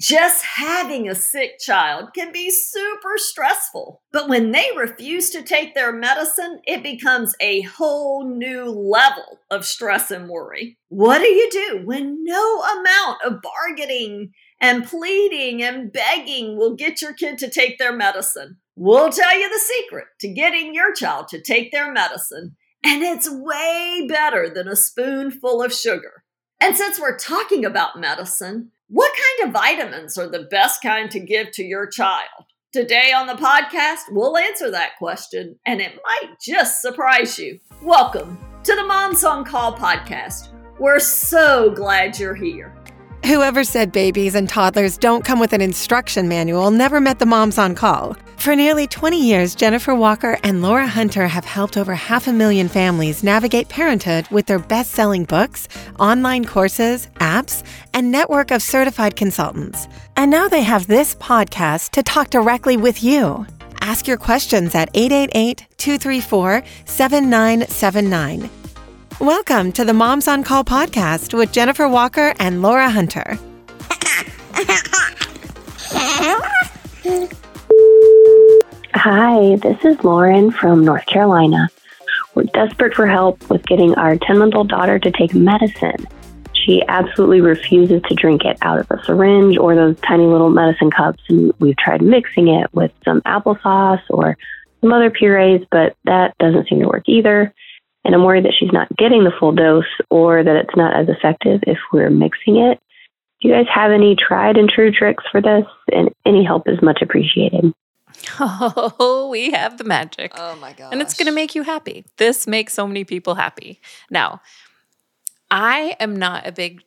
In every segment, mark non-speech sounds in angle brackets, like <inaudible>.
Just having a sick child can be super stressful. But when they refuse to take their medicine, it becomes a whole new level of stress and worry. What do you do when no amount of bargaining and pleading and begging will get your kid to take their medicine? We'll tell you the secret to getting your child to take their medicine, and it's way better than a spoonful of sugar. And since we're talking about medicine, what kind of vitamins are the best kind to give to your child? Today on the podcast, we'll answer that question, and it might just surprise you. Welcome to the Moms on Call podcast. We're so glad you're here. Whoever said babies and toddlers don't come with an instruction manual never met the moms on call. For nearly 20 years, Jennifer Walker and Laura Hunter have helped over half a million families navigate parenthood with their best selling books, online courses, apps, and network of certified consultants. And now they have this podcast to talk directly with you. Ask your questions at 888 234 7979. Welcome to the Moms on Call podcast with Jennifer Walker and Laura Hunter. <laughs> Hi, this is Lauren from North Carolina. We're desperate for help with getting our 10 month old daughter to take medicine. She absolutely refuses to drink it out of a syringe or those tiny little medicine cups, and we've tried mixing it with some applesauce or some other purees, but that doesn't seem to work either. And I'm worried that she's not getting the full dose or that it's not as effective if we're mixing it. Do you guys have any tried and true tricks for this? And any help is much appreciated. Oh, we have the magic. Oh my god. And it's going to make you happy. This makes so many people happy. Now, I am not a big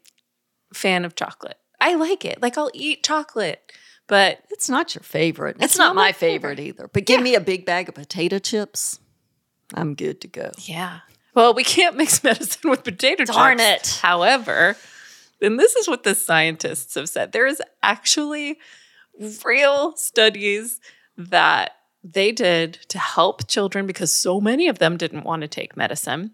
fan of chocolate. I like it. Like I'll eat chocolate, but It's not your favorite. It's, It's not, not my favorite, favorite. either. But give Yeah. me a big bag of potato chips. I'm good to go. yeah. Well, we can't mix <laughs> medicine with potato Darn chips. Darn it. However, and this is what the scientists have said. There is actually real studies that they did to help children because so many of them didn't want to take medicine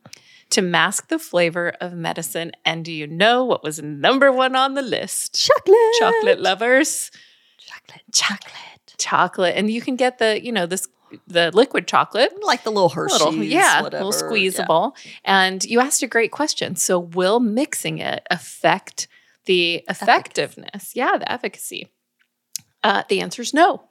to mask the flavor of medicine. And do you know what was number one on the list? Chocolate. Chocolate lovers. Chocolate. Chocolate. Chocolate. And you can get the, you know, this the liquid chocolate. Like the little Hershey's. Little, yeah, whatever. little Yeah. squeezable. And you asked a great question. So, will mixing it affect the effectiveness? Yeah, the efficacy. Uh, the answer is no.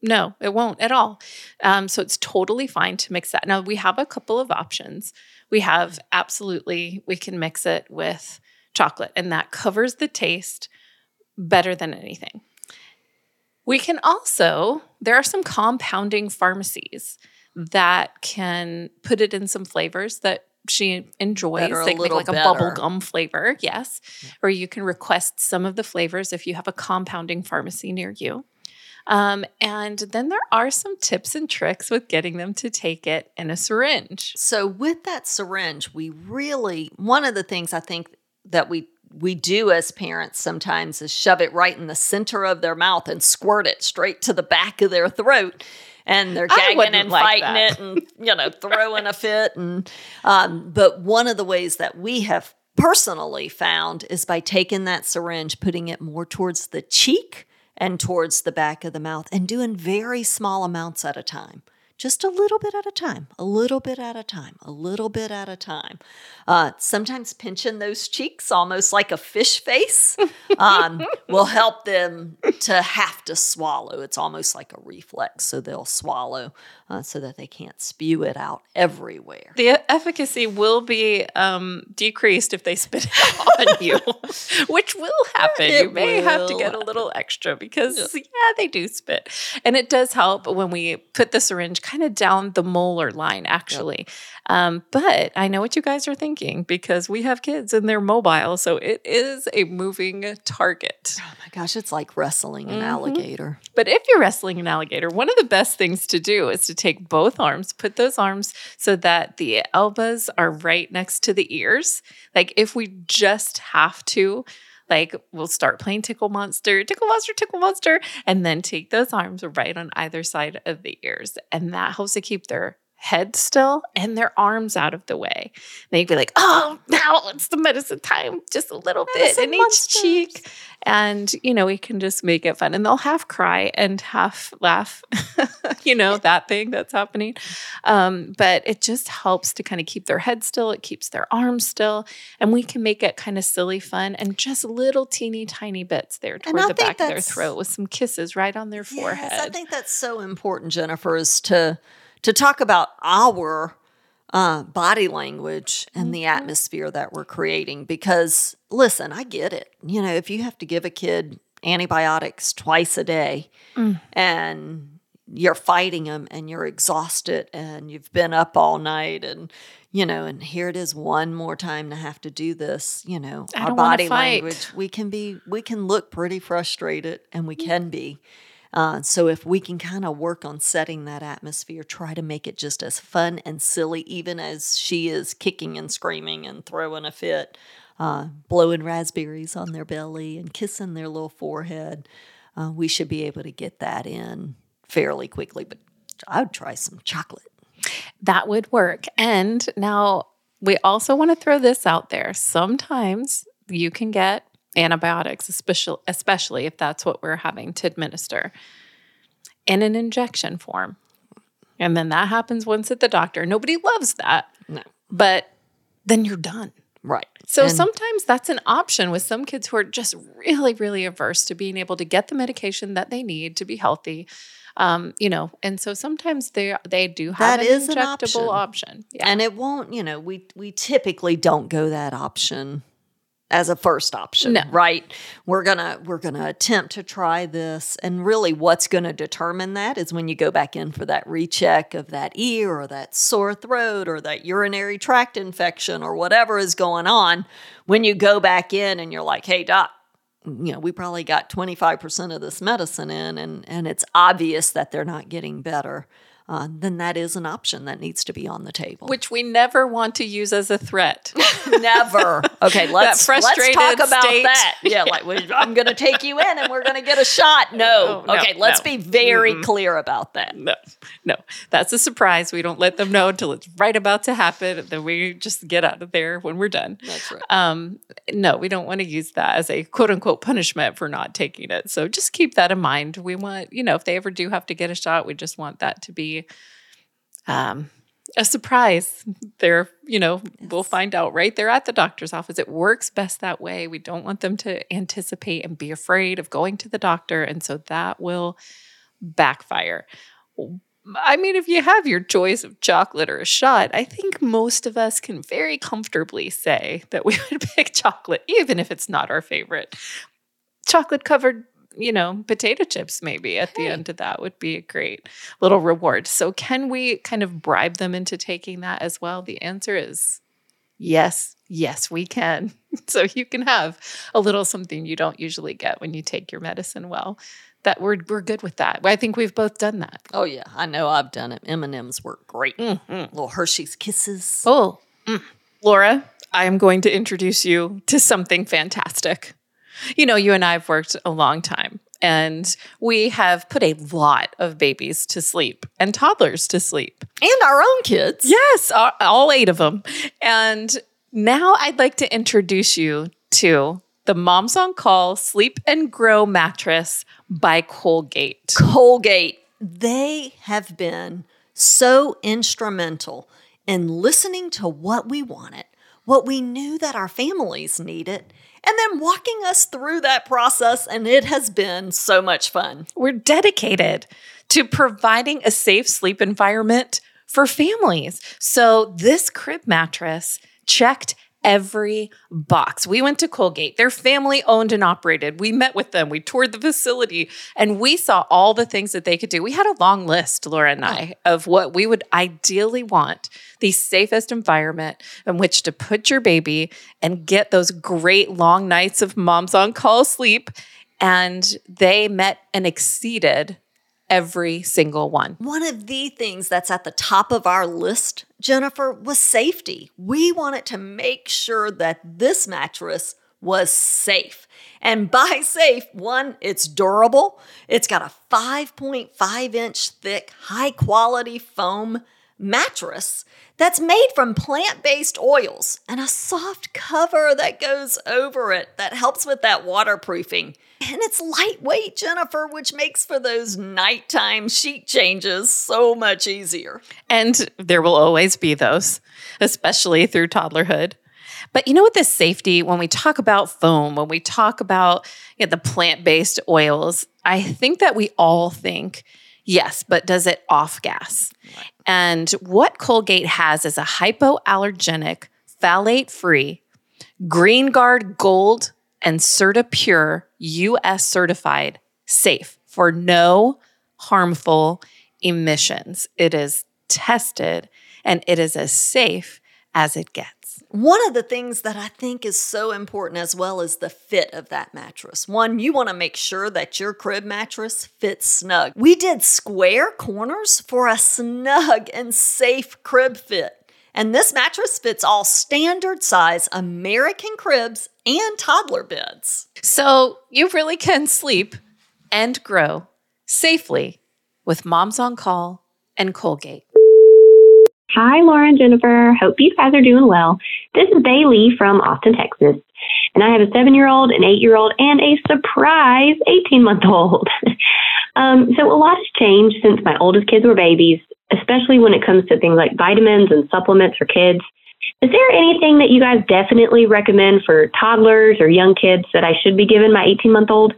No, it won't at all. Um, so it's totally fine to mix that. Now we have a couple of options. We have absolutely we can mix it with chocolate, and that covers the taste better than anything. We can also, there are some compounding pharmacies that can put it in some flavors that she enjoys, a like, make like a better. bubble gum flavor, yes. Or you can request some of the flavors if you have a compounding pharmacy near you. Um, and then there are some tips and tricks with getting them to take it in a syringe. So with that syringe, we really one of the things I think that we we do as parents sometimes is shove it right in the center of their mouth and squirt it straight to the back of their throat. And they're gagging and like fighting that. it and you know throwing a fit and um, but one of the ways that we have personally found is by taking that syringe, putting it more towards the cheek and towards the back of the mouth and doing very small amounts at a time. Just a little bit at a time, a little bit at a time, a little bit at a time. Uh, sometimes pinching those cheeks, almost like a fish face, <laughs> um, will help them to have to swallow. It's almost like a reflex, so they'll swallow uh, so that they can't spew it out everywhere. The efficacy will be um, decreased if they spit it <laughs> on you, <laughs> which will happen. you may have to get a little extra because, yeah. they do spit. And it does help when we put the syringe kind of down the molar line, actually. Um, but I know what you guys are thinking because we have kids and they're mobile. So it is a moving target. Oh my gosh, it's like wrestling an Mhm. alligator. But if you're wrestling an alligator, one of the best things to do is to take both arms, put those arms so that the elbows are right next to the ears. Like if we just have to, like we'll start playing Tickle Monster, Tickle Monster, Tickle Monster, and then take those arms right on either side of the ears. And that helps to keep their head still and their arms out of the way. And They'd be like, oh, now it's the medicine time, just a little bit in each cheek. And, you know, we can just make it fun. And they'll half cry and half laugh, <laughs> you know, that thing that's happening. Um, but it just helps to kind of keep their head still, it keeps their arms still. And we can make it kind of silly fun and just little teeny tiny bits there toward the back of their throat with some kisses right on their forehead. Yes, I think that's so important, Jennifer, is to to talk about our uh, body language and mm-hmm. the atmosphere that we're creating. Because listen, I get it. You know, if you have to give a kid antibiotics twice a day mm. and you're fighting them and you're exhausted and you've been up all night and you know and here it is one more time to have to do this you know our body language we can be we can look pretty frustrated and we can be uh, so if we can kind of work on setting that atmosphere, try to make it just as fun and silly, even as she is kicking and screaming and throwing a fit, uh, blowing raspberries on their belly and kissing their little forehead, uh, we should be able to get that in fairly quickly. But I would try some chocolate. That would work. And now we also want to throw this out there. Sometimes you can get antibiotics, especially, especially if that's what we're having to administer, in an injection form. And then that happens once at the doctor. Nobody loves that. No. But then you're done. Right. So and sometimes that's an option with some kids who are just really, really averse to being able to get the medication that they need to be healthy. Um, you know, and so sometimes they they do have that an is injectable an option. option. Yeah. And it won't, you know, we we typically don't go that option as a first option no. right? We're gonna we're gonna attempt to try this and really what's gonna determine that is when you go back in for that recheck of that ear or that sore throat or that urinary tract infection or whatever is going on. When you go back in and you're like hey doc you know we probably got 25% of this medicine in and and it's obvious that they're not getting better uh, then that is an option that needs to be on the table. Which we never want to use as a threat. <laughs> <laughs> never. Okay, let's, let's talk about state. that. Yeah, like I'm going to take you in and we're going to get a shot. No. no okay, no, let's no. be very mm-hmm. clear about that. No, no. That's a surprise. We don't let them know until it's right about to happen. Then we just get out of there when we're done. That's right. Um, no, we don't want to use that as a quote unquote punishment for not taking it. So just keep that in mind. We want, you know, if they ever do have to get a shot, we just want that to be um, a surprise. They're, you know, yes. we'll find out right there at the doctor's office. It works best that way. We don't want them to anticipate and be afraid of going to the doctor. And so that will backfire. I mean, if you have your choice of chocolate or a shot, I think most of us can very comfortably say that we <laughs> would pick chocolate, even if it's not our favorite. Chocolate covered you know, potato chips maybe at the end of that would be a great little reward. So, can we kind of bribe them into taking that as well? The answer is yes, yes, we can. <laughs> so, you can have a little something you don't usually get when you take your medicine well. That we're we're good with that. I think we've both done that. Oh yeah, I know I've done it. M and M's work great. Mm-hmm. Little Hershey's Kisses. Oh, mm. Laura, I am going to introduce you to something fantastic you know, you and I have worked a long time and we have put a lot of babies to sleep and toddlers to sleep. And our own kids. Yes, all eight of them. And now I'd like to introduce you to the Moms on Call Sleep and Grow mattress by Colgate. Colgate. They have been so instrumental in listening to what we wanted, what we knew that our families needed and then walking us through that process. And it has been so much fun. We're dedicated to providing a safe sleep environment for families. So, this crib mattress checked every box. We went to Colgate. They're family owned and operated. We met with them. We toured the facility and we saw all the things that they could do. We had a long list, Laura and I, of what we would ideally want the safest environment in which to put your baby and get those great long nights of moms on call sleep. And they met and exceeded every single one. One of the things that's at the top of our list, Jennifer, was safety. We wanted to make sure that this mattress was safe. And by <laughs> safe, one, it's durable. It's got a 5.5 inch thick, high quality foam mattress that's made from plant based oils and a soft cover that goes over it that helps with that waterproofing. And it's lightweight, Jennifer, which makes for those nighttime sheet changes so much easier. And there will always be those, especially through toddlerhood. But you know what this safety, when we talk about foam, when we talk about you know, the plant based oils, I think that we all think, yes, but does it off gas? Right. And what Colgate has is a hypoallergenic, phthalate free, GREENGUARD Gold and CertaPure US certified safe for no harmful emissions. It is tested and it is as safe as it gets. One of the things that I think is so important as well is the fit of that mattress. One, you want to make sure that your crib mattress fits snug. We did square corners for a snug and safe crib fit. And this mattress fits all standard size American cribs and toddler beds. So you really can sleep and grow safely with Moms on Call and Colgate. Hi, Laura and Jennifer. Hope you guys are doing well. This is Bailey from Austin, Texas. And I have a seven year old, an eight year old, and a surprise 18 month old. <laughs> um, so a lot has changed since my oldest kids were babies, especially when it comes to things like vitamins and supplements for kids. Is there anything that you guys definitely recommend for toddlers or young kids that I should be giving my 18 month old?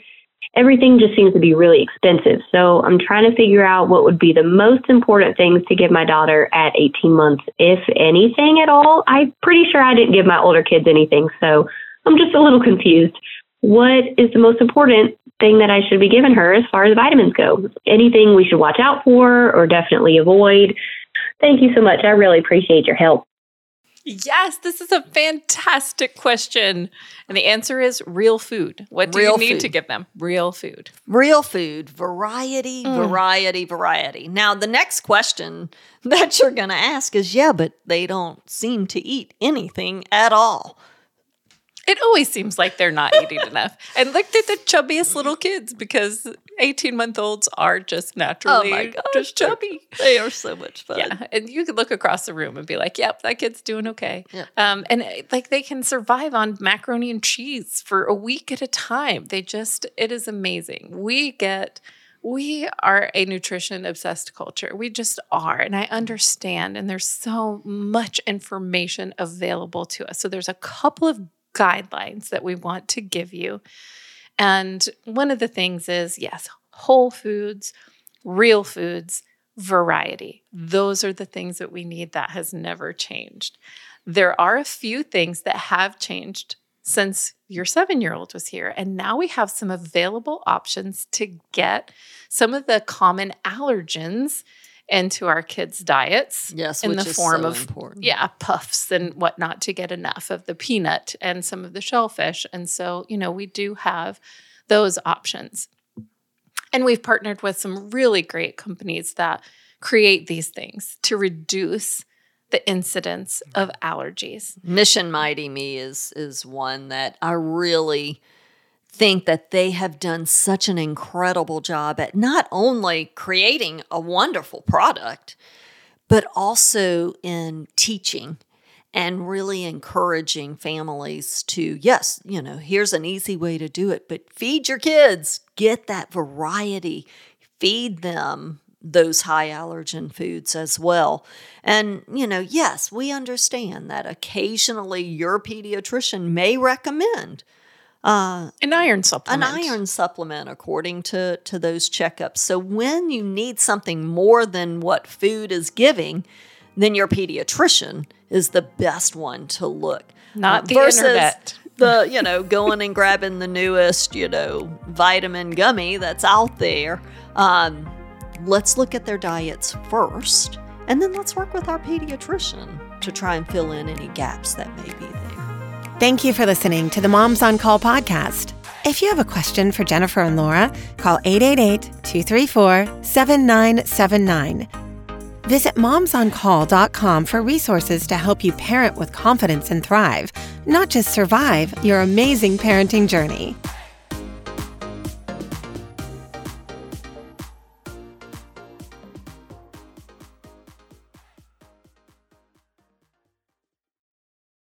Everything just seems to be really expensive. So I'm trying to figure out what would be the most important things to give my daughter at 18 months, if anything at all. I'm pretty sure I didn't give my older kids anything, so I'm just a little confused. What is the most important thing that I should be giving her as far as vitamins go? Anything we should watch out for or definitely avoid? Thank you so much. I really appreciate your help. Yes, this is a fantastic question. And the answer is real food. What do real you need food. to give them? Real food. Real food. Variety, mm. variety, variety. Now, the next question <laughs> that you're going to ask is yeah, but they don't seem to eat anything at all. It always seems like they're not eating enough. And look, they're the chubbiest little kids because 18 month olds are just naturally oh gosh, just chubby. They are so much fun. Yeah. And you could look across the room and be like, yep, that kid's doing okay. Yeah. Um, and eh, like they can survive on macaroni and cheese for a week at a time. They just, it is amazing. We get, we are a nutrition obsessed culture. We just are. And I understand. And there's so much information available to us. So there's a couple of guidelines that we want to give you. And one of the things is yes, whole foods, real foods, variety. Those are the things that we need that has never changed. There are a few things that have changed since your seven year old was here. And now we have some available options to get some of the common allergens into our kids' diets. Yes, in the form so of important. yeah puffs and whatnot to get enough of the peanut and some of the shellfish. And so you know we do have those options, and we've partnered with some really great companies that create these things to reduce the incidence of allergies. Mission Mighty Me is is one that I really think that they have done such an incredible job at not only creating a wonderful product, but also in teaching and really encouraging families to, yes, you know, here's an easy way to do it, but feed your kids, get that variety, feed them those high allergen foods as well. And, you know, yes, we understand that occasionally your pediatrician may recommend uh, an iron supplement. An iron supplement, according to, to those checkups. So, when you need something more than what food is giving, then your pediatrician is the best one to look. Not uh, the versus internet. the, you know, going and grabbing the newest, you know, vitamin gummy that's out there. Um, let's look at their diets first, and then let's work with our pediatrician to try and fill in any gaps that may be there. Thank you for listening to the Moms on Call podcast. If you have a question for Jennifer and Laura, call 888 234 7979. Visit momsoncall.com for resources to help you parent with confidence and thrive, not just survive your amazing parenting journey.